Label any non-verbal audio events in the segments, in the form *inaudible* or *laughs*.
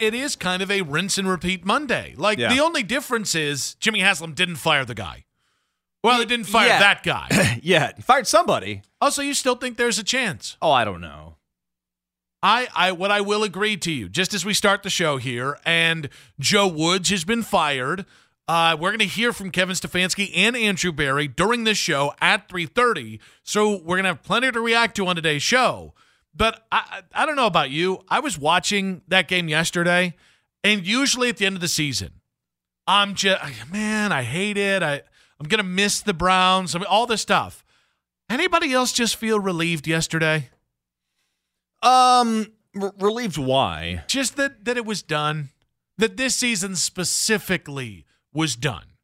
It is kind of a rinse and repeat Monday. Like, Yeah. the only difference is Jimmy Haslam didn't fire the guy. Well, he didn't fire that guy. *clears throat* yeah, he fired somebody. also, you still think there's a chance. Oh, I don't know. I, I what I will agree to you, just as we start the show here, and Joe Woods has been fired. Uh, we're going to hear from Kevin Stefanski and Andrew Berry during this show at 3:30. So we're going to have plenty to react to on today's show. But I, I don't know about you. I was watching that game yesterday, and usually at the end of the season, I'm just man, I hate it. I I'm gonna miss the Browns. I mean, all this stuff. Anybody else just feel relieved yesterday? Um, r- relieved why? just that that it was done that this season specifically was done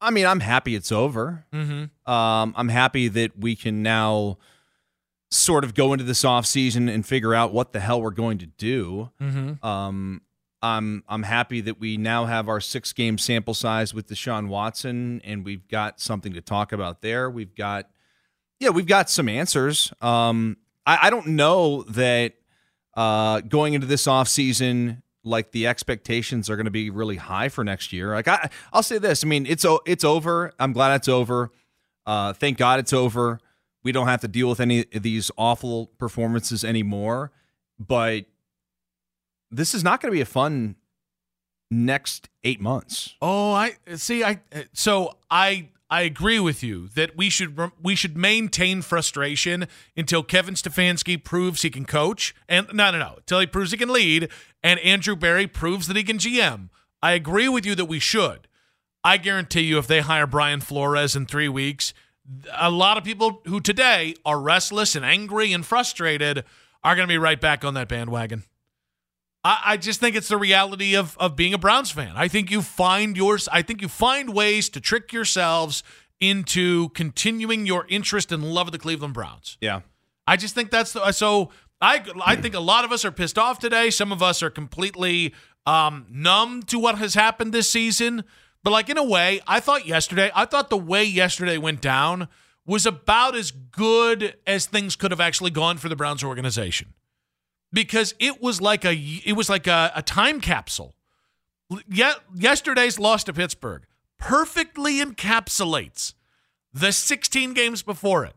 I mean, I'm happy it's over. mm-hmm. Um, I'm happy that we can now sort of go into this offseason and figure out what the hell we're going to do. Mm-hmm. Um, I'm I'm happy that we now have our six game sample size with Deshaun Watson, and we've got something to talk about there. We've got yeah, we've got some answers. Um, I, I don't know that uh, going into this offseason, like the expectations are going to be really high for next year. Like I, I'll say this: I mean, it's it's over. I'm glad it's over. Uh, thank God it's over. We don't have to deal with any of these awful performances anymore. But this is not going to be a fun next eight months. oh i see i so i i agree with you that we should we should maintain frustration until kevin stefanski proves he can coach and no no no until he proves he can lead and andrew berry proves that he can gm i agree with you that we should i guarantee you if they hire brian flores in three weeks a lot of people who today are restless and angry and frustrated are going to be right back on that bandwagon. I, I just think it's the reality of of being a Browns fan. I think you find yours. I think you find ways to trick yourselves into continuing your interest and love of the Cleveland Browns. Yeah. I just think that's the, so. I I think a lot of us are pissed off today. Some of us are completely um, numb to what has happened this season. But like in a way, I thought yesterday, I thought the way yesterday went down was about as good as things could have actually gone for the Browns organization. Because it was like a it was like a, a time capsule. Yet yesterday's loss to Pittsburgh perfectly encapsulates the 16 games before it.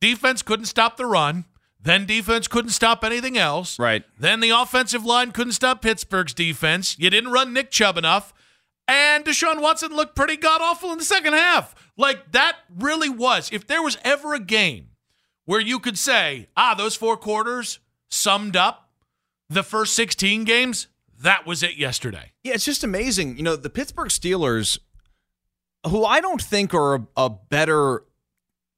Defense couldn't stop the run. Then defense couldn't stop anything else. Right. Then the offensive line couldn't stop Pittsburgh's defense. You didn't run Nick Chubb enough. And Deshaun Watson looked pretty god awful in the second half. Like that really was. If there was ever a game where you could say, ah, those four quarters summed up the first 16 games, that was it yesterday. Yeah, it's just amazing. You know, the Pittsburgh Steelers, who I don't think are a, a better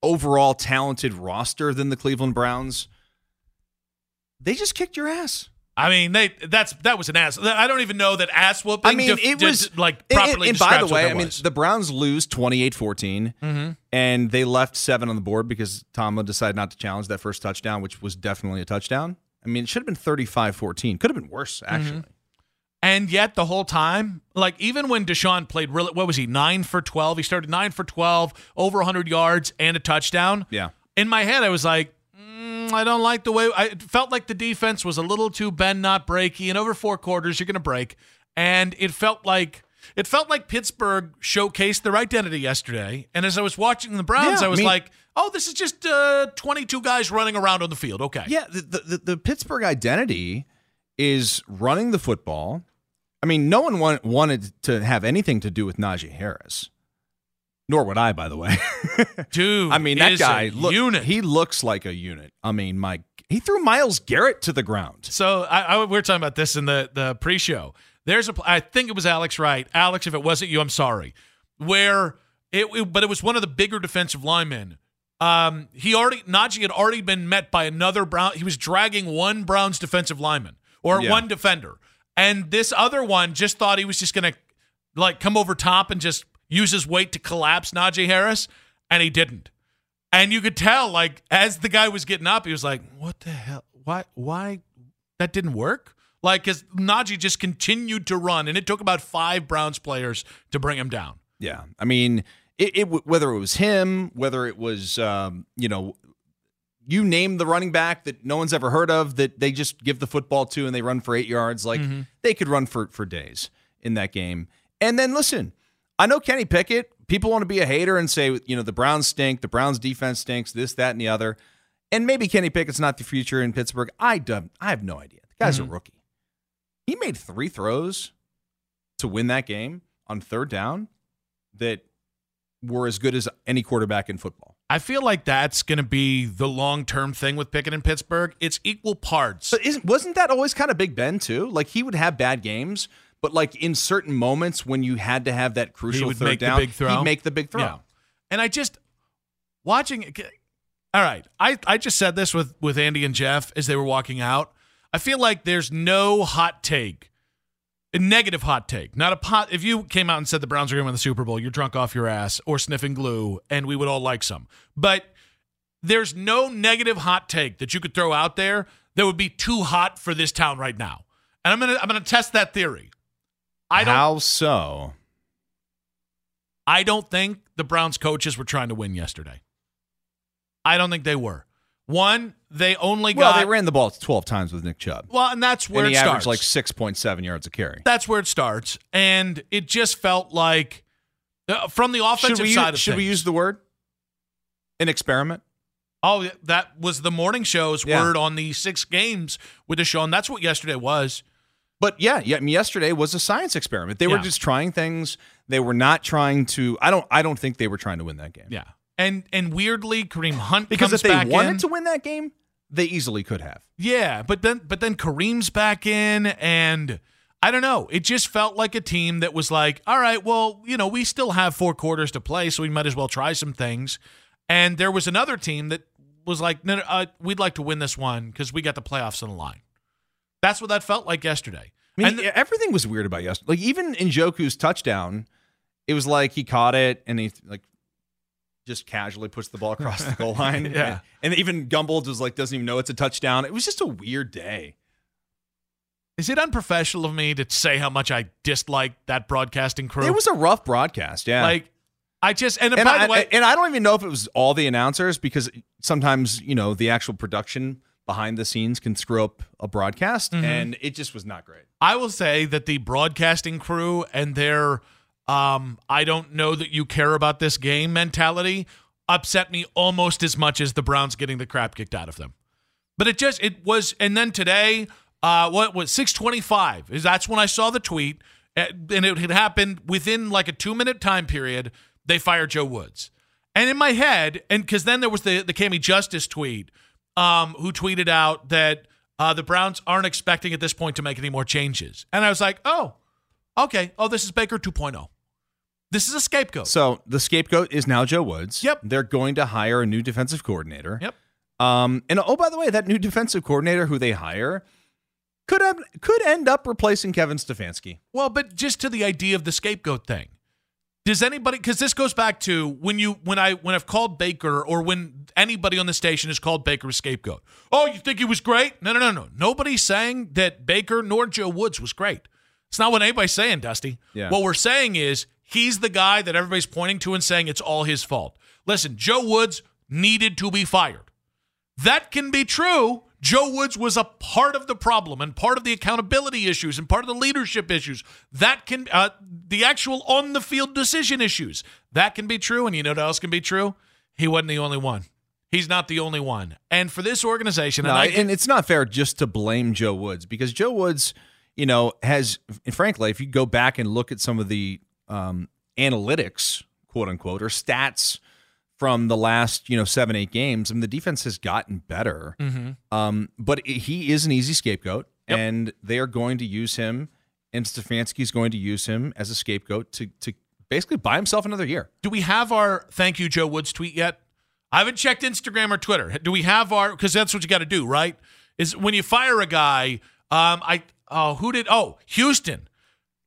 overall talented roster than the Cleveland Browns, they just kicked your ass. I mean, they that's that was an ass. I don't even know that ass whooping. I mean, def- it was did, like properly. And, and by the way, I mean, the Browns lose 28-14, Mm-hmm. and they left seven on the board because Tomlin decided not to challenge that first touchdown, which was definitely a touchdown. I mean, it should have been 35-14. Could have been worse, Mm-hmm. actually. And yet, the whole time, like even when Deshaun played, really, what was he nine for twelve? He started nine for twelve, over hundred yards and a touchdown. Yeah. In my head, I was like, mm, I don't like the way. I it felt like the defense was a little too bend not breaky, and over four quarters, you're going to break. And it felt like it felt like Pittsburgh showcased their identity yesterday. And as I was watching the Browns, Yeah, I was mean- like, oh, this is just uh, 22 guys running around on the field. Okay. Yeah, the, the, the, the Pittsburgh identity is running the football. I mean, no one want, wanted to have anything to do with Najee Harris. Nor would I, by the way. *laughs* Dude, I mean, that guy look, unit. He looks like a unit. I mean, my he threw Myles Garrett to the ground. So I, I, we were talking about this in the the pre-show. There's a, I think it was Alex Wright. Alex, if it wasn't you, I'm sorry. Where it, it- but it was one of the bigger defensive linemen. Um, he already Najee had already been met by another Brown. He was dragging one Browns defensive lineman or Yeah. one defender, and this other one just thought he was just gonna like come over top and just use his weight to collapse Najee Harris, and he didn't. And you could tell, like, as the guy was getting up, he was like, "What the hell? Why? Why? That didn't work." Like, because Najee just continued to run, and it took about five Browns players to bring him down. Yeah, I mean, it, it whether it was him, whether it was um, you know, you name the running back that no one's ever heard of that they just give the football to and they run for eight yards. Like they could run for for days in that game. And then listen, I know Kenny Pickett. People want to be a hater and say you know the Browns stink, the Browns defense stinks, this, that, and the other. And maybe Kenny Pickett's not the future in Pittsburgh. I don't, I have no idea. The guy's a mm-hmm. rookie. He made three throws to win that game on third down that were as good as any quarterback in football. I feel like that's going to be the long term thing with Pickett in Pittsburgh. It's equal parts. But isn't wasn't that always kind of Big Ben too? Like he would have bad games, but like in certain moments when you had to have that crucial would third make the down, big throw. he'd make the big throw. Yeah. And I just watching it. All right. I, I just said this with, with Andy and Jeff as they were walking out. I feel like there's no hot take, a negative hot take. Not a pot. If you came out and said the Browns are going to win the Super Bowl, you're drunk off your ass or sniffing glue, and we would all like some. But there's no negative hot take that you could throw out there that would be too hot for this town right now. And I'm gonna I'm gonna test that theory. I don't How so? I don't think the Browns coaches were trying to win yesterday. I don't think they were. One, they only got. Well, they ran the ball twelve times with Nick Chubb, well, and that's where and he it averaged starts. like six point seven yards a carry. that's where it starts, and it just felt like uh, from the offensive Should we, side use, should we use the word an experiment? Oh, yeah, that was the morning show's Yeah. word on the six games with Deshaun. That's what yesterday was. But yeah, yeah. I mean, yesterday was a science experiment. They were just trying things. They were not trying to. I don't. I don't think they were trying to win that game. Yeah, and and weirdly, Kareem Hunt Because if they wanted in. to win that game, they easily could have. Yeah, but then but then Kareem's back in and I don't know. It just felt like a team that was like, all right, well, you know, we still have four quarters to play, so we might as well try some things. And there was another team that was like, no, no uh, we'd like to win this one because we got the playoffs on the line. That's what that felt like yesterday. I mean, And th- everything was weird about yesterday. Like even in Njoku's touchdown, it was like he caught it and he like just casually puts the ball across the goal *laughs* line. Yeah. and, and even Gumbel was like doesn't even know it's a touchdown. It was just a weird day. Is it unprofessional of me to say how much I dislike that broadcasting crew? It was a rough broadcast. Yeah, like I just and, and by I, the way, and I don't even know if it was all the announcers because sometimes you know the actual production behind the scenes can screw up a broadcast, Mm-hmm. and it just was not great. I will say that the broadcasting crew and their um I don't know that you care about this game mentality upset me almost as much as the Browns getting the crap kicked out of them. But it just it was and then today uh what was 625 is that's when I saw the tweet uh, and it had happened within like a 2 minute time period they fired Joe Woods. And in my head and cuz then there was the the Cami Justice tweet um who tweeted out that uh, the Browns aren't expecting at this point to make any more changes. And I was like, oh, okay. Oh, this is Baker 2.0. This is a scapegoat. So the scapegoat is now Joe Woods. Yep. they're going to hire a new defensive coordinator. Yep. Um, and oh, by the way, that new defensive coordinator who they hire could have, could end up replacing Kevin Stefanski. Well, but just to the idea of the scapegoat thing. Does anybody because this goes back to when you when I when I've called Baker or when anybody on the station has called Baker a scapegoat. Oh, you think he was great? No, no, no, no. Nobody's saying that Baker nor Joe Woods was great. It's not what anybody's saying, Dusty. Yeah. What we're saying is he's the guy that everybody's pointing to and saying it's all his fault. Listen, Joe Woods needed to be fired. That can be true. Joe Woods was a part of the problem and part of the accountability issues and part of the leadership issues. That can, uh, the actual on the field decision issues. That can be true. And you know what else can be true? He wasn't the only one. He's not the only one. And for this organization, No, and, I, and it's not fair just to blame Joe Woods because Joe Woods, you know, has, and frankly, if you go back and look at some of the um, analytics, quote unquote, or stats from the last, you know, seven, eight games, I mean, the defense has gotten better. Um, but he is an easy scapegoat, Yep. and they are going to use him, and Stefanski's going to use him as a scapegoat to, to basically buy himself another year. do we have our thank you, Joe Woods tweet yet? I haven't checked Instagram or Twitter. Do we have our, because that's what you got to do, right? Is when you fire a guy, um, I, oh, who did, oh, Houston.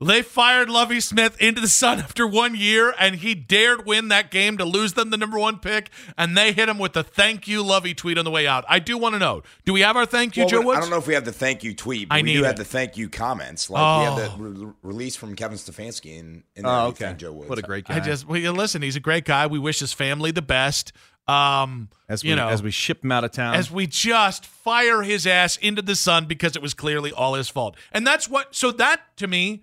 They fired Lovie Smith into the sun *laughs* after one year, and he dared win that game to lose them the number one pick, and they hit him with the thank you, Lovie tweet on the way out. I do want to know do we have our thank you, Well, Joe we- Woods? I don't know if we have the thank you tweet, but I we do it. have the thank you comments. Like we have Oh. the re- release from Kevin Stefanski in, in there. Oh, we okay. Joe Woods. What a great guy. I just, well, listen, he's a great guy. We wish his family the best. Um, as we, you know, as we ship him out of town. as we just fire his ass into the sun because it was clearly all his fault. And that's what so that to me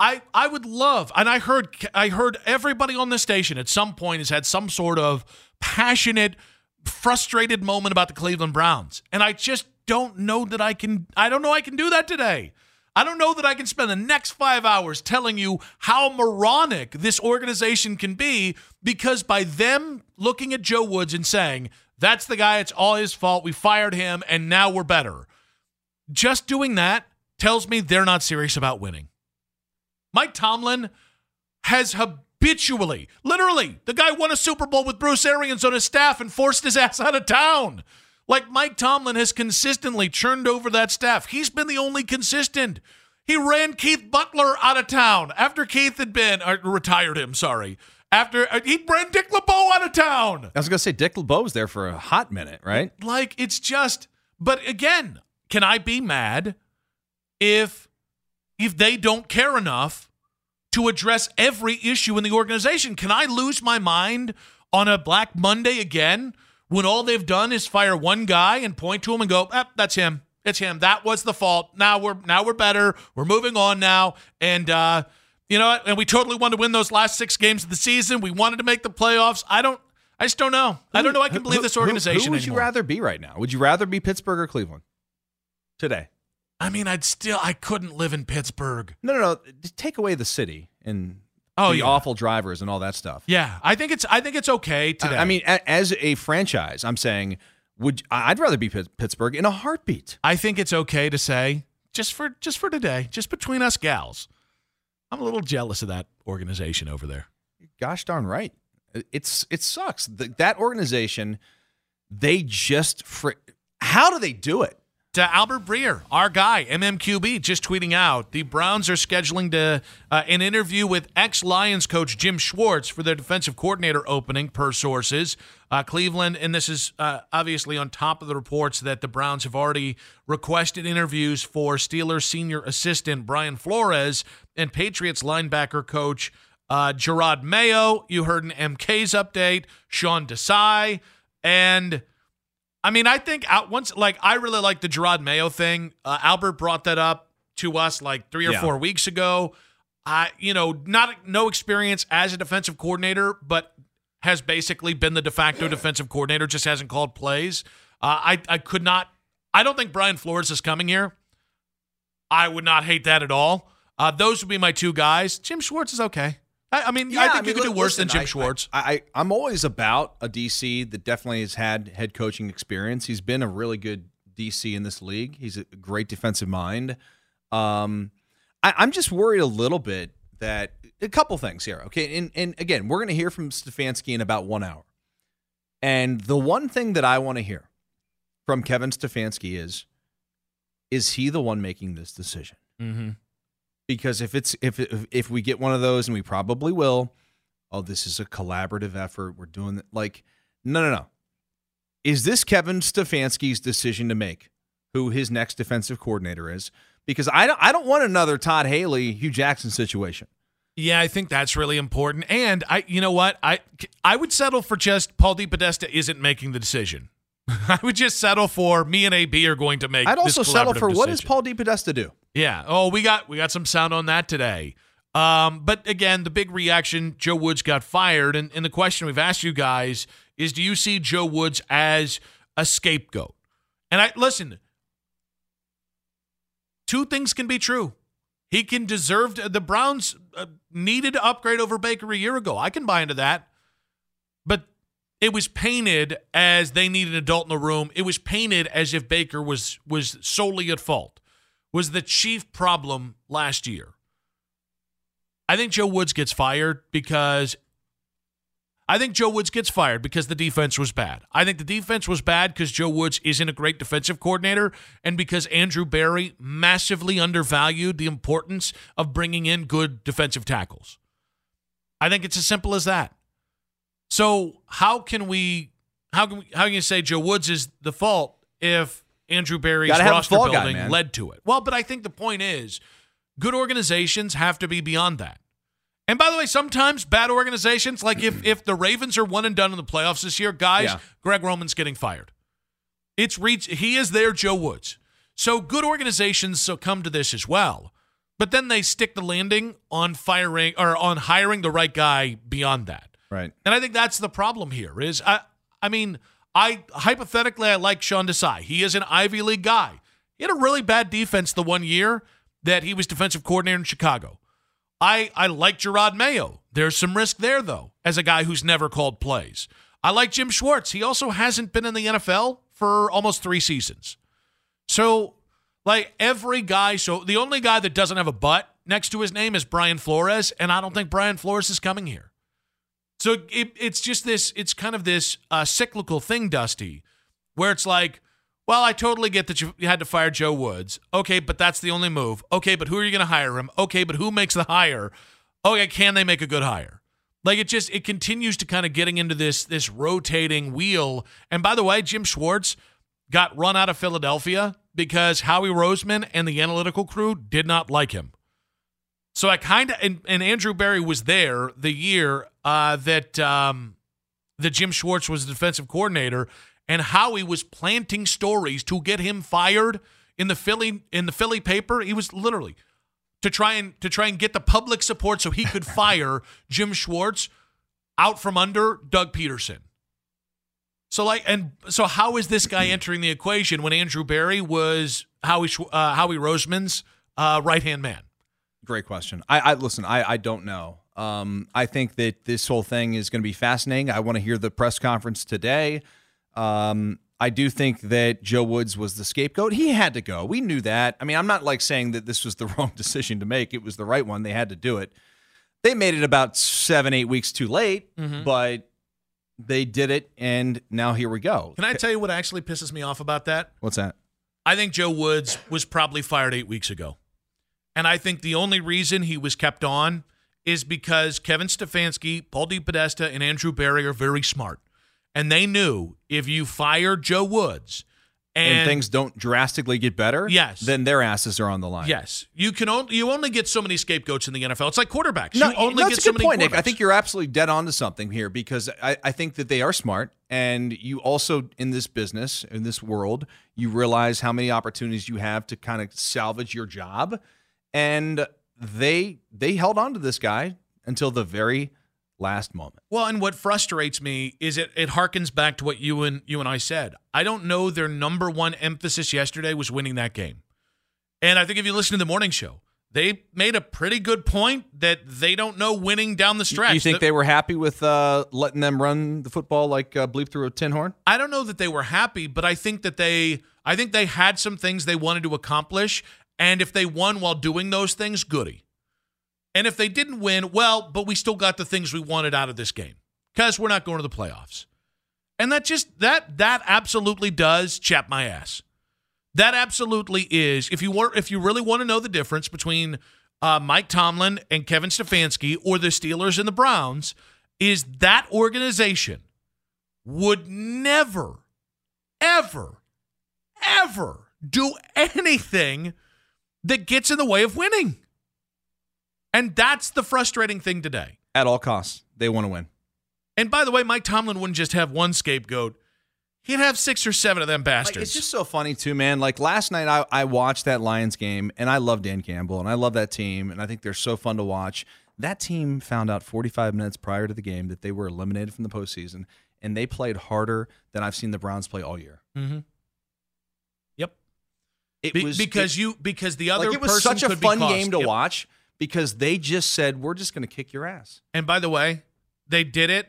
I I would love and I heard I heard everybody on the station at some point has had some sort of passionate frustrated moment about the Cleveland Browns. And I just don't know that I can I don't know I can do that today. I don't know that I can spend the next 5 hours telling you how moronic this organization can be because by them looking at Joe Woods and saying, "That's the guy, it's all his fault. We fired him and now we're better." Just doing that tells me they're not serious about winning. Mike Tomlin has habitually, literally, the guy won a Super Bowl with Bruce Arians on his staff and forced his *laughs* ass out of town. Like Mike Tomlin has consistently churned over that staff. He's been the only consistent. He ran Keith Butler out of town after Keith had been or retired him. Sorry, after uh, he ran Dick LeBeau out of town. I was going to say Dick LeBeau was there for a hot minute, right? Like it's just but again, can I be mad if if they don't care enough to address every issue in the organization? Can I lose my mind on a Black Monday again when all they've done is fire one guy and point to him and go, ah, that's him. It's him. That was the fault. Now we're now we're better. We're moving on now. And uh, you know? And we totally wanted to win those last six games of the season. We wanted to make the playoffs. I don't I just don't know. I don't know I can believe this Who- who- organization Who, would anymore. you rather be right now? Would you rather be Pittsburgh or Cleveland today? I mean, I'd still I couldn't live in Pittsburgh. No, no, no. Take away the city and Oh, the yeah. awful drivers and all that stuff. Yeah, I think it's I think it's okay today. I, I mean, a, as a franchise, I'm saying, would I'd rather be Pitt- Pittsburgh in a heartbeat. I think it's okay to say just for just for today, just between us gals. I'm a little jealous of that organization over there. Gosh darn right. It's it sucks. Th- that organization they just fr- how do they do it? To Albert Breer, our guy, MMQB, just tweeting out the Browns are scheduling to uh, an interview with ex Lions coach Jim Schwartz for their defensive coordinator opening, per sources. Uh, Cleveland, and this is uh, obviously on top of the reports that the Browns have already requested interviews for Steelers senior assistant Brian Flores and Patriots linebacker coach uh, Jerod Mayo. You heard an MK's update, Sean Desai, and I mean, I think out once like I really like the Jerod Mayo thing. Uh, Albert brought that up to us like three or Yeah. four weeks ago. I, you know, not no experience as a defensive coordinator, but has basically been the de facto defensive coordinator. Just hasn't called plays. Uh, I I could not. I don't think Brian Flores is coming here. I would not hate that at all. Uh, those would be my two guys. Jim Schwartz is okay. I, I mean, I think you could do li- worse than Jim I- Schwartz. I, I, I'm always about a DC that definitely has had head coaching experience. He's been a really good DC in this league. He's a great defensive mind. Um, I, I'm just worried a little bit that a couple things here. Okay, and and again, we're going to hear from Stefanski in about one hour. And the one thing that I want to hear from Kevin Stefanski is, is he the one making this decision? mm-hmm. Because if it's if if, we get one of those and we probably will oh this is a collaborative effort we're doing it like no no no is this kevin stefanski's decision to make who his next defensive coordinator is because i don't i don't want another todd haley hue jackson situation Yeah, I think that's really important. And I, you know what, I I would settle for just Paul DePodesta isn't making the decision. *laughs* I would just settle for me and AB are going to make. i'd also settle for what does decision. paul DePodesta do Yeah. Oh, we got we got some sound on that today. Um, but again, the big reaction: Joe Woods got fired, and, and the question we've asked you guys is: Do you see Joe Woods as a scapegoat? And I listen. Two things can be true. He can deserve the Browns uh, needed upgrade over Baker a year ago. I can buy into that, but it was painted as they need an adult in the room. It was painted as if Baker was was solely at fault was the chief problem last year. I think Joe Woods gets fired because I think Joe Woods gets fired because the defense was bad. I think the defense was bad because Joe Woods isn't a great defensive coordinator and because Andrew Berry massively undervalued the importance of bringing in good defensive tackles. I think it's as simple as that. So, how can we how can we, how can you say Joe Woods is the fault if Andrew Berry's roster guy, building man. led to it? Well, but I think the point is good organizations have to be beyond that. And by the way, sometimes bad organizations, like if if the Ravens are one and done in the playoffs this year, guys, Yeah. Greg Roman's getting fired. It's reach he is their Joe Woods. So good organizations succumb to this as well. But then they stick the landing on firing or on hiring the right guy beyond that. right And I think that's the problem here is I I mean, I hypothetically I like Sean Desai. He is an Ivy League guy. He had a really bad defense the one year that he was defensive coordinator in Chicago. I I like Jerod Mayo. There's some risk there though, as a guy who's never called plays. I like Jim Schwartz. He also hasn't been in the NFL for almost 3 seasons. So, like every guy, so the only guy that doesn't have a butt next to his name is Brian Flores, and I don't think Brian Flores is coming here. So it, it's just this, it's kind of this uh, cyclical thing, Dusty, where it's like, well, I totally get that you had to fire Joe Woods. Okay, but that's the only move. Okay, but who are you going to hire him? Okay, but who makes the hire? Okay, can they make a good hire? Like it just it continues to kind of getting into this this rotating wheel. And by the way, Jim Schwartz got run out of Philadelphia because Howie Roseman and the analytical crew did not like him. So I kind of and, and Andrew Berry was there the year uh, that um, that Jim Schwartz was the defensive coordinator, and Howie was planting stories to get him fired in the Philly in the Philly paper. He was literally to try and to try and get the public support so he could *laughs* fire Jim Schwartz out from under Doug Pederson. So like and so how is this guy *clears throat* entering the equation when Andrew Berry was Howie uh, Howie Roseman's uh, right hand man? Great question. I, I listen. I, I don't know. Um, I think that this whole thing is going to be fascinating. I want to hear the press conference today. Um, I do think that Joe Woods was the scapegoat. He had to go. We knew that. I mean, I'm not like saying that this was the *laughs* wrong decision to make. It was the right one. They had to do it. They made it about seven, eight weeks too late, but they did it, and now here we go. Can I tell you what actually pisses me off about that? What's that? I think Joe Woods was probably fired eight weeks ago. And I think the only reason he was kept on is because Kevin Stefanski, Paul DePodesta, and Andrew Berry are very smart. And they knew if you fire Joe Woods and, And, things don't drastically get better, Yes. then their asses are on the line. Yes, you can only you only get so many scapegoats in the NFL. It's like quarterbacks. No, you only no, get that's so a good many point, Nick. I think you're absolutely dead on to something here because I, I think that they are smart, and you also in this business, in this world, you realize how many opportunities you have to kind of salvage your job, and they they held on to this guy until the very last moment. Well, and what frustrates me is it it harkens back to what you and you and I said. I don't know their number one emphasis yesterday was winning that game. And I think if you listen to the morning show, they made a pretty good point that they don't know winning down the stretch. You think The- they were happy with uh, letting them run the football like uh, bleep through a tin horn? I don't know that they were happy, but I think that they I think they had some things they wanted to accomplish, and if they won while doing those things, goody. And if they didn't win, well, but we still got the things we wanted out of this game because we're not going to the playoffs. And that just that that absolutely does chap my ass. That absolutely is. If you want, if you really want to know the difference between uh, Mike Tomlin and Kevin Stefanski, or the Steelers and the Browns, is that organization would never, ever, ever do anything that gets in the way of winning. And that's the frustrating thing today. At all costs, they want to win. And by the way, Mike Tomlin wouldn't just have one scapegoat. He'd have six or seven of them bastards. Like, it's just so funny too, man. Like last night, I, I watched that Lions game, and I love Dan Campbell, and I love that team, and I think they're so fun to watch. That team found out 45 minutes prior to the game that they were eliminated from the postseason, and they played harder than I've seen the Browns play all year. mm-hmm. It Be- was because it- you because the other like it was person such a could fun game to watch because they just said we're just going to kick your ass. And by the way, they did it.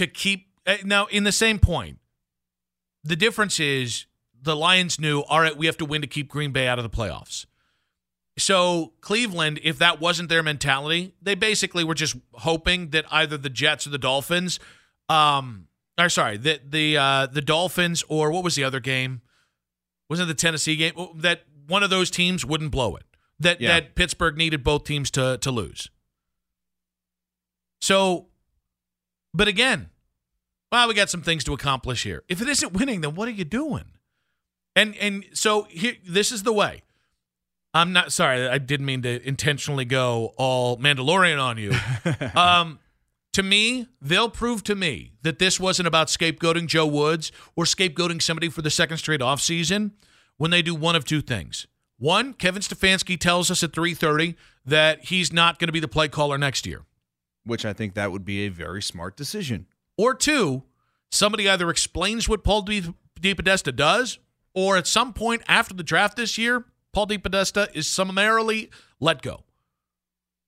To keep uh, now in the same point. The difference is the Lions knew, all right, we have to win to keep Green Bay out of the playoffs. So Cleveland, if that wasn't their mentality, they basically were just hoping that either the Jets or the Dolphins, um, or sorry, the the uh, the Dolphins or what was the other game? Wasn't the Tennessee game? That one of those teams wouldn't blow it. That Yeah. that Pittsburgh needed both teams to to lose. So, but again, well, we got some things to accomplish here. If it isn't winning, then what are you doing? And and so here, this is the way. I'm not sorry. I didn't mean to intentionally go all Mandalorian on you. *laughs* um, to me, they'll prove to me that this wasn't about scapegoating Joe Woods or scapegoating somebody for the second straight offseason when they do one of two things. One, Kevin Stefanski tells us at 3:30 that he's not going to be the play caller next year. Which I think that would be a very smart decision. Or two, somebody either explains what Paul D- DePodesta does, or at some point after the draft this year, Paul DePodesta is summarily let go.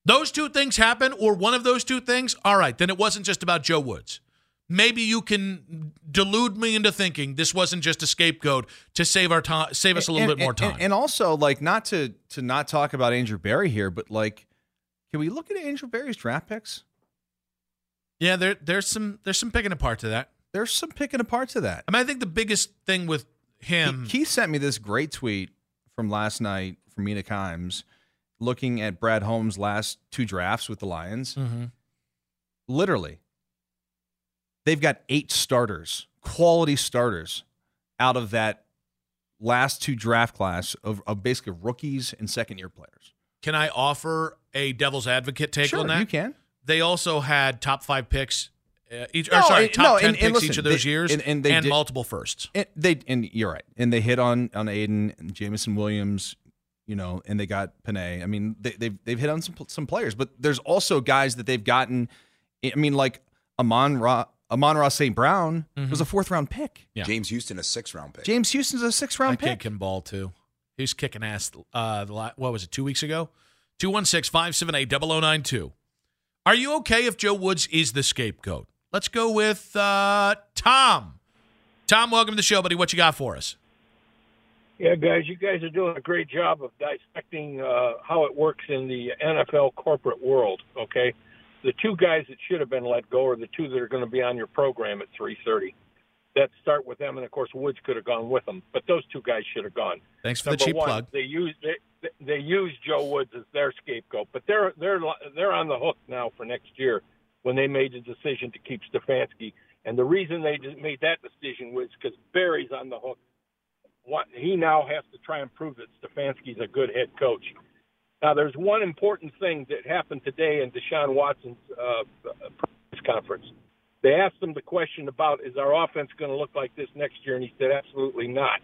Those two things happen, or one of those two things, all right, then it wasn't just about Joe Woods. Maybe you can delude me into thinking this wasn't just a scapegoat to save our time, save us a little And- bit more time. And, and also, like, not to to not talk about Andrew Berry here, but like, can we look at Angel Berry's draft picks? yeah, there, there's some there's some picking apart to that. There's some picking apart to that. I mean, I think the biggest thing with him, He, he sent me this great tweet from last night from Mina Kimes, looking at Brad Holmes' last two drafts with the Lions. Mhm. Literally, they've got eight starters, quality starters, out of that last two draft class of, of basically rookies and second year players. Can I offer a devil's advocate take Sure, on that? you can. They also had top five picks uh, each. No, or sorry, and- top no, ten and- picks and listen, each of those they- years, and- and they did- multiple firsts. And they and you're right, and they hit on on Aidan and Jameson Williams, you know, and they got Penei. I mean, they, they've they've hit on some some players, but there's also guys that they've gotten. I mean, like Amon Ra Amon Ross St. Brown was a fourth round pick. Yeah. James Houston, a six round pick. James Houston's a sixth That round kid pick. can ball too. He was kicking ass. Uh, what was it? Two weeks ago. 216-578-0092. Are you okay if Joe Woods is the scapegoat? Let's go with uh, Tom. Tom, welcome to the show, buddy. What you got for us? Yeah, guys, you guys are doing a great job of dissecting uh, how it works in the NFL corporate world. Okay, the two guys that should have been let go are the two that are going to be on your program at 3:30. Let's start with them, and of course, Woods could have gone with them, but those two guys should have gone. Thanks for the cheap one, plug. They use they, they use Joe Woods as their scapegoat, but they're they're they're on the hook now for next year when they made the decision to keep Stefanski. And the reason they made that decision was because Berry's on the hook. What he now has to try and prove that Stefanski's a good head coach. Now, there's one important thing that happened today in Deshaun Watson's uh, press conference. They asked him the question about is our offense going to look like this next year, and he said absolutely not.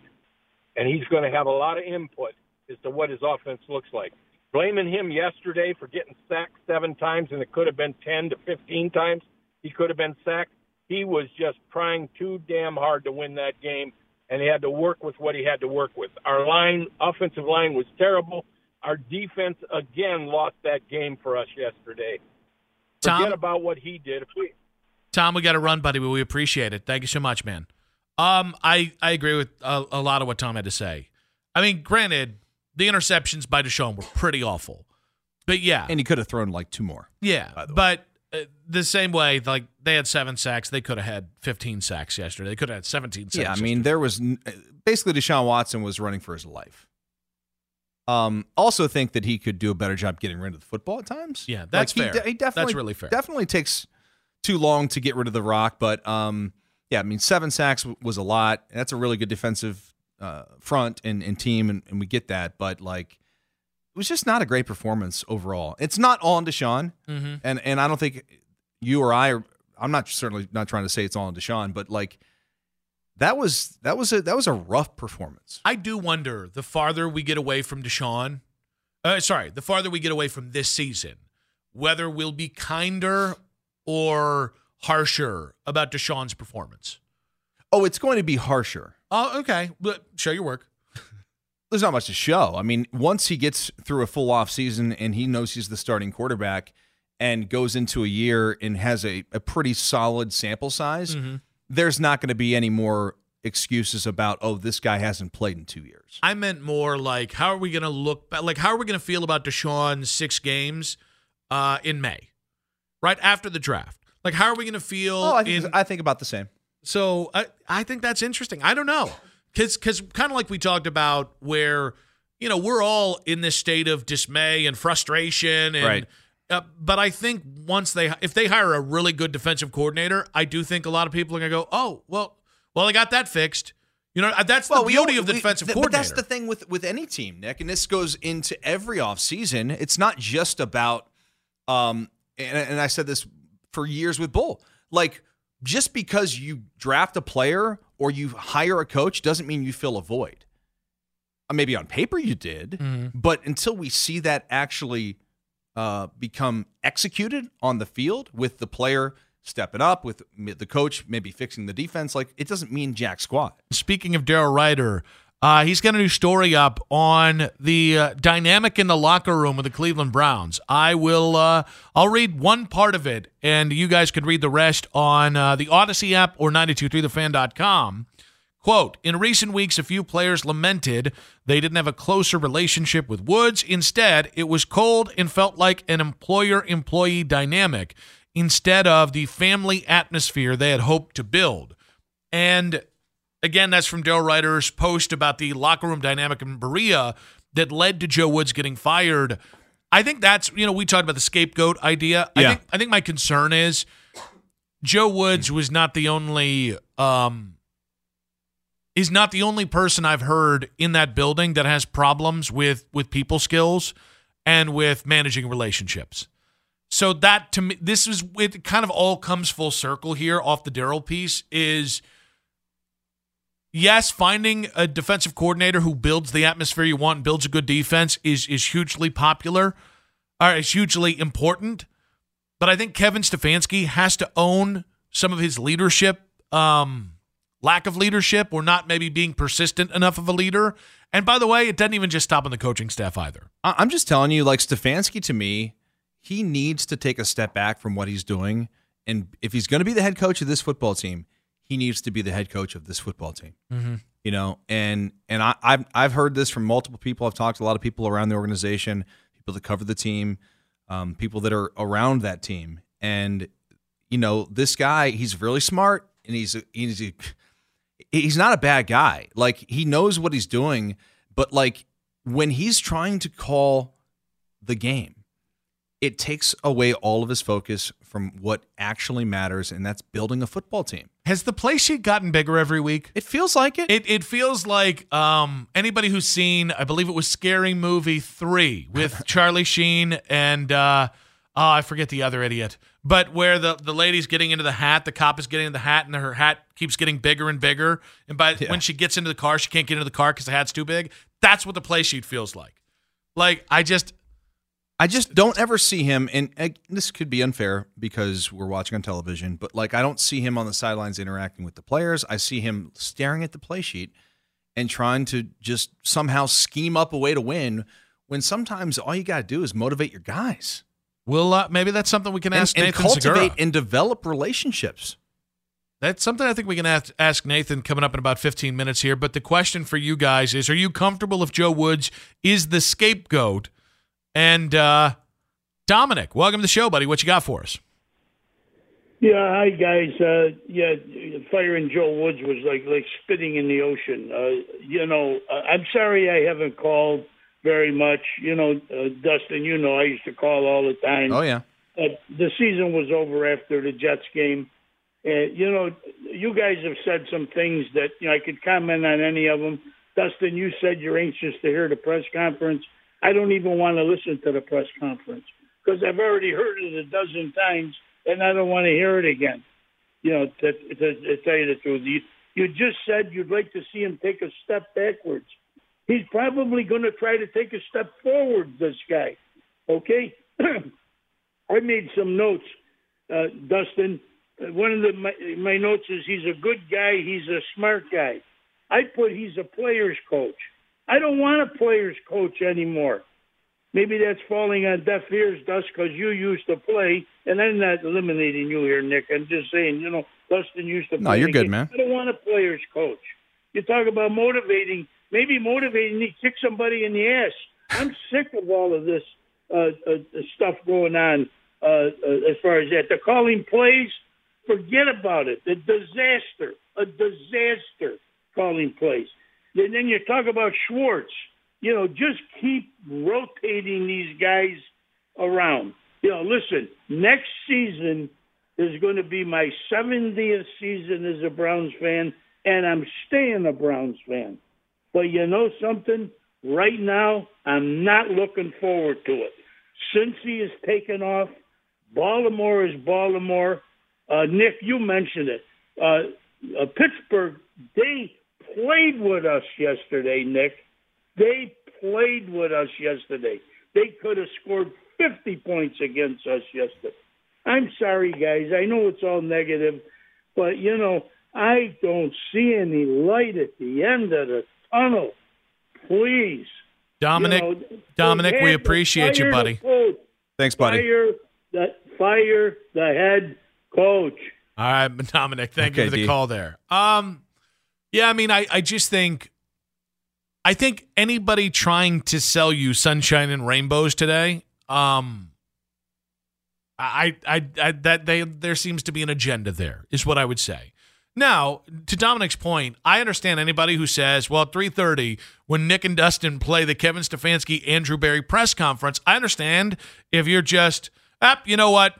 And he's going to have a lot of input as to what his offense looks like. Blaming him yesterday for getting sacked seven times, and it could have been 10 to 15 times he could have been sacked. He was just trying too damn hard to win that game, and he had to work with what he had to work with. Our line, offensive line, was terrible. Our defense again lost that game for us yesterday. Tom? Forget about what he did. If we, Tom, we got to run, buddy, but we appreciate it. Thank you so much, man. Um, I I agree with a, a lot of what Tom had to say. I mean, granted, the interceptions by Deshaun were pretty awful, but yeah, and he could have thrown like two more. yeah, but uh, the same way, like they had seven sacks, they could have had 15 sacks yesterday. They could have had 17 sacks. Yeah, I mean, there was n- basically Deshaun Watson was running for his life. Um, also think that he could do a better job getting rid of the football at times. Yeah, that's he, fair. de- he definitely That's really fair. Definitely takes too long to get rid of the rock, but um, yeah, I mean, seven sacks w- was a lot. That's a really good defensive uh, front and, and team, and, and we get that. But like, it was just not a great performance overall. It's not all on Deshaun, Mhm. and and I don't think you or I are. I'm not certainly not trying to say it's all on Deshaun, but like that was that was a that was a rough performance. I do wonder the farther we get away from Deshaun, uh, sorry, the farther we get away from this season, whether we'll be kinder or harsher about Deshaun's performance. Oh, it's going to be harsher. Oh, okay. But show your work. *laughs* There's not much to show. I mean, once he gets through a full off season and he knows he's the starting quarterback and goes into a year and has a, a pretty solid sample size, Mhm. there's not going to be any more excuses about, oh, this guy hasn't played in two years. I meant more like how are we going to look like how are we going to feel about Deshaun's six games uh, in May, right after the draft? Like how are we going to feel? Oh, I think, in, I think about the same. So I, I think that's interesting. I don't know, because because kind of like we talked about, where you know we're all in this state of dismay and frustration, and Right. uh, but I think once they if they hire a really good defensive coordinator, I do think a lot of people are gonna go, oh well, well they got that fixed. You know, uh, that's the we beauty all- of the we- defensive th- coordinator. But that's the thing with with any team, Nick, and this goes into every offseason. It's not just about um and, and I said this for years with Bull. Like just because you draft a player or you hire a coach doesn't mean you fill a void. Uh, Maybe on paper you did, but until we see that actually uh, become executed on the field with the player stepping up, with the coach maybe fixing the defense, like it doesn't mean jack squat. Speaking of Daryl Ruiter, Uh, he's got a new story up on the uh, dynamic in the locker room with the Cleveland Browns. I will. Uh, I'll read one part of it, and you guys could read the rest on uh, the Audacy app or 923thefan.com. Quote In recent weeks, a few players lamented they didn't have a closer relationship with Woods. Instead, it was cold and felt like an employer employee dynamic instead of the family atmosphere they had hoped to build. And again, that's from Daryl Ruiter's post about the locker room dynamic in Berea that led to Joe Woods getting fired. I think that's you know we talked about the scapegoat idea. I Yeah. think I think my concern is Joe Woods was not the only um is not the only person I've heard in that building that has problems with with people skills and with managing relationships. So that to me, this is it. Kind of all comes full circle here off the Daryl piece. Is yes, finding a defensive coordinator who builds the atmosphere you want and builds a good defense is is hugely popular, or is hugely important. But I think Kevin Stefanski has to own some of his leadership, um, lack of leadership, or not maybe being persistent enough of a leader. And by the way, it doesn't even just stop on the coaching staff either. I'm just telling you, like Stefanski to me, he needs to take a step back from what he's doing. And if he's going to be the head coach of this football team, he needs to be the head coach of this football team. Mm-hmm. You know, and and I, I've I've heard this from multiple people. I've talked to a lot of people around the organization, people that cover the team, um, people that are around that team, and you know, this guy, he's really smart, and he's a, he's a, he's not a bad guy. Like he knows what he's doing, but like when he's trying to call the game, it takes away all of his focus from what actually matters, and that's building a football team. Has the play sheet gotten bigger every week? It feels like it. It it feels like um, anybody who's seen, I believe it was Scary Movie three with *laughs* Charlie Sheen and uh, oh, I forget the other idiot, but where the the lady's getting into the hat, the cop is getting into the hat, and her hat keeps getting bigger and bigger, and by when she gets into the car, she can't get into the car because the hat's too big. That's what the play sheet feels like. Like I just I just don't ever see him, and uh, this could be unfair because we're watching on television, but like I don't see him on the sidelines interacting with the players. I see him staring at the play sheet and trying to just somehow scheme up a way to win. When sometimes all you got to do is motivate your guys. Well, uh, maybe that's something we can ask and Nathan cultivate Segura. and develop relationships. That's something I think we can ask, ask Nathan coming up in about 15 minutes here. But the question for you guys is Are you comfortable if Joe Woods is the scapegoat? And uh, Dominic, welcome to the show, buddy. What you got for us? Yeah, hi guys. Uh, yeah, firing Joe Woods was like like spitting in the ocean. Uh, you know, uh, I'm sorry I haven't called very much. You know, uh, Dustin, you know I used to call all the time. Oh yeah. Uh, the season was over after the Jets game. And you know, you guys have said some things that you know I could comment on any of them. Dustin, you said you're anxious to hear the press conference. I don't even want to listen to the press conference because I've already heard it a dozen times, and I don't want to hear it again. You know, to, to, to tell you the truth, you, you just said you'd like to see him take a step backwards. He's probably going to try to take a step forward. This guy, okay? *clears throat* I made some notes, uh, Dustin. One of the my, my notes is he's a good guy. He's a smart guy. I put he's a player's coach. I don't want a player's coach anymore. Maybe that's falling on deaf ears, Dust, because you used to play, and I'm not eliminating you here, Nick. I'm just saying, you know, Dustin used to play. No, you're good, game. man. I don't want a player's coach. You talk about motivating, maybe motivating to kick somebody in the ass. I'm sick of all of this uh, uh, stuff going on uh, uh, as far as that. The calling plays, forget about it. The disaster, a disaster calling plays. And then you talk about Schwartz. You know, just keep rotating these guys around. You know, listen, next season is going to be my 70th season as a Browns fan, and I'm staying a Browns fan. But you know something? Right now, I'm not looking forward to it. Since he has taken off, Baltimore is Baltimore. Uh, Nick, you mentioned it. Uh, uh, Pittsburgh, they played with us yesterday, Nick. They played with us yesterday. They could have scored 50 points against us yesterday. I'm sorry, guys. I know it's all negative, but, you know, I don't see any light at the end of the tunnel. Please. Dominic, You know, Dominic, we appreciate you, buddy. Thanks, buddy. Fire the, fire the head coach. All right, *laughs* Dominic, thank you for the D. call there. Um, yeah, I mean, I, I just think, I think anybody trying to sell you sunshine and rainbows today, um, I, I, I, that they, there seems to be an agenda there, is what I would say. Now, to Dominic's point, I understand anybody who says, well, at 3.30, when Nick and Dustin play the Kevin Stefanski, Andrew Berry press conference, I understand if you're just, ah, you know what?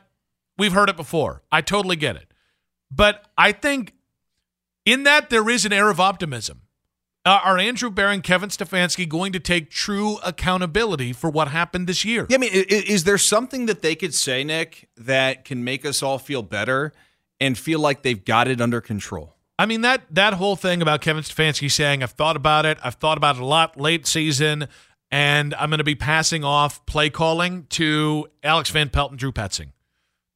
We've heard it before. I totally get it. But I think in that there is an air of optimism. Uh, are Andrew Berry and Kevin Stefanski going to take true accountability for what happened this year? Yeah, I mean, i- i- is there something that they could say, Nick, that can make us all feel better and feel like they've got it under control? I mean that that whole thing about Kevin Stefanski saying I've thought about it, I've thought about it a lot late season, and I'm going to be passing off play calling to Alex Van Pelt and Drew Petzing.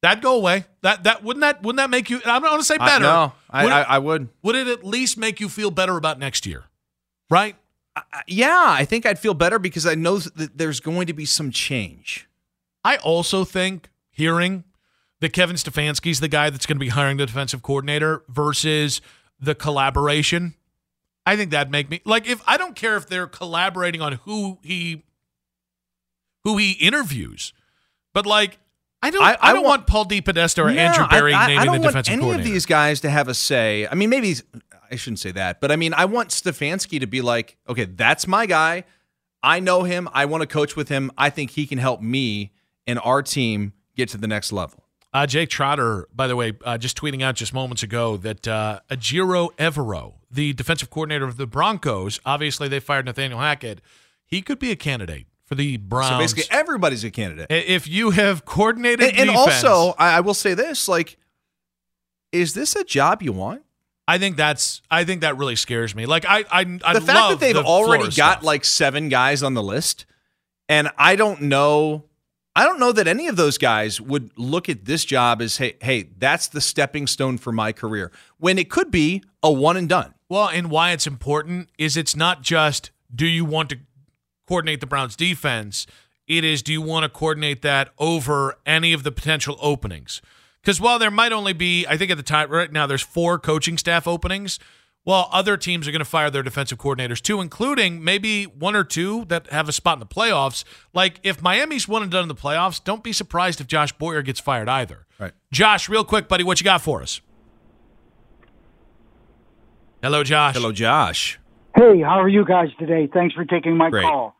That go away. That that wouldn't that wouldn't that make you? I'm not going to say I- better. no, I- would it, I- I would. Would it at least make you feel better about next year? Right? Yeah, I think I'd feel better because I know that there's going to be some change. I also think hearing that Kevin Stefanski's the guy that's going to be hiring the defensive coordinator versus the collaboration. I think that'd make me like if I don't care if they're collaborating on who he who he interviews, but like I don't I, I- I don't want- want, Paul DePodesta or Yeah, Andrew Berry I, naming I don't the want any of these guys to have a say. I mean, maybe I shouldn't say that, but I mean, I want Stefanski to be like, okay, that's my guy. I know him. I want to coach with him. I think he can help me and our team get to the next level. Uh, Jake Trotter, by the way, uh, just tweeting out just moments ago that uh, Ejiro Evero, the defensive coordinator of the Broncos, obviously they fired Nathaniel Hackett. He could be a candidate for the Browns. So basically, everybody's a candidate. If you have coordinated And, and defense- also, I, I will say this: like, is this a job you want? I think that's I think that really scares me. Like I I, I the fact that they've already got stuff. like seven guys on the list, and I don't know, I don't know that any of those guys would look at this job as, hey, hey, that's the stepping stone for my career. When it could be a one and done. Well, and why it's important is it's not just do you want to coordinate the Browns defense, it is do you want to coordinate that over any of the potential openings? Because while there might only be, I think at the time right now there's four coaching staff openings. Well, other teams are going to fire their defensive coordinators too, including maybe one or two that have a spot in the playoffs. Like if Miami's one and done in the playoffs, don't be surprised if Josh Boyer gets fired either. Right. Josh, real quick, buddy, what you got for us? Hello, Josh. Hello, Josh. Hey, how are you guys today? Thanks for taking my Great. call.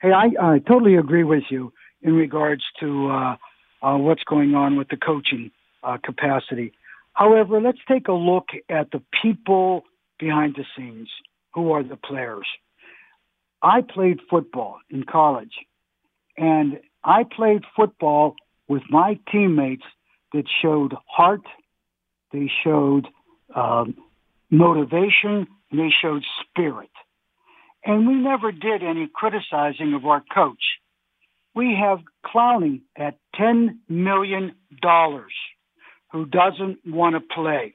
Hey, I uh, totally agree with you in regards to uh, uh, what's going on with the coaching uh, capacity. However, let's take a look at the people behind the scenes. Who are the players? I played football in college, and I played football with my teammates that showed heart, they showed um, motivation, and they showed spirit. And we never did any criticizing of our coach. We have Clowney at $10 million who doesn't want to play.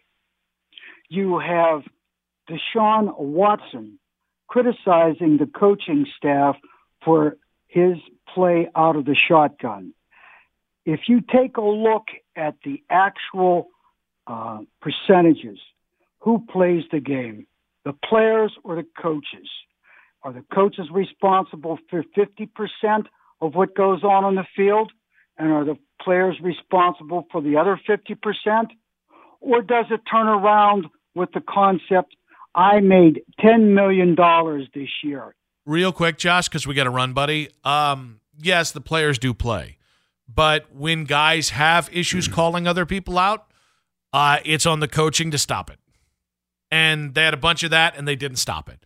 You have Deshaun Watson criticizing the coaching staff for his play out of the shotgun. If you take a look at the actual uh, percentages, who plays the game, the players or the coaches? Are the coaches responsible for 50% of what goes on on the field? And are the players responsible for the other 50%? Or does it turn around with the concept, I made $10 million this year? Real quick, Josh, because we got to run, buddy. Um, yes, the players do play, but when guys have issues calling other people out, uh, it's on the coaching to stop it. And they had a bunch of that, and they didn't stop it.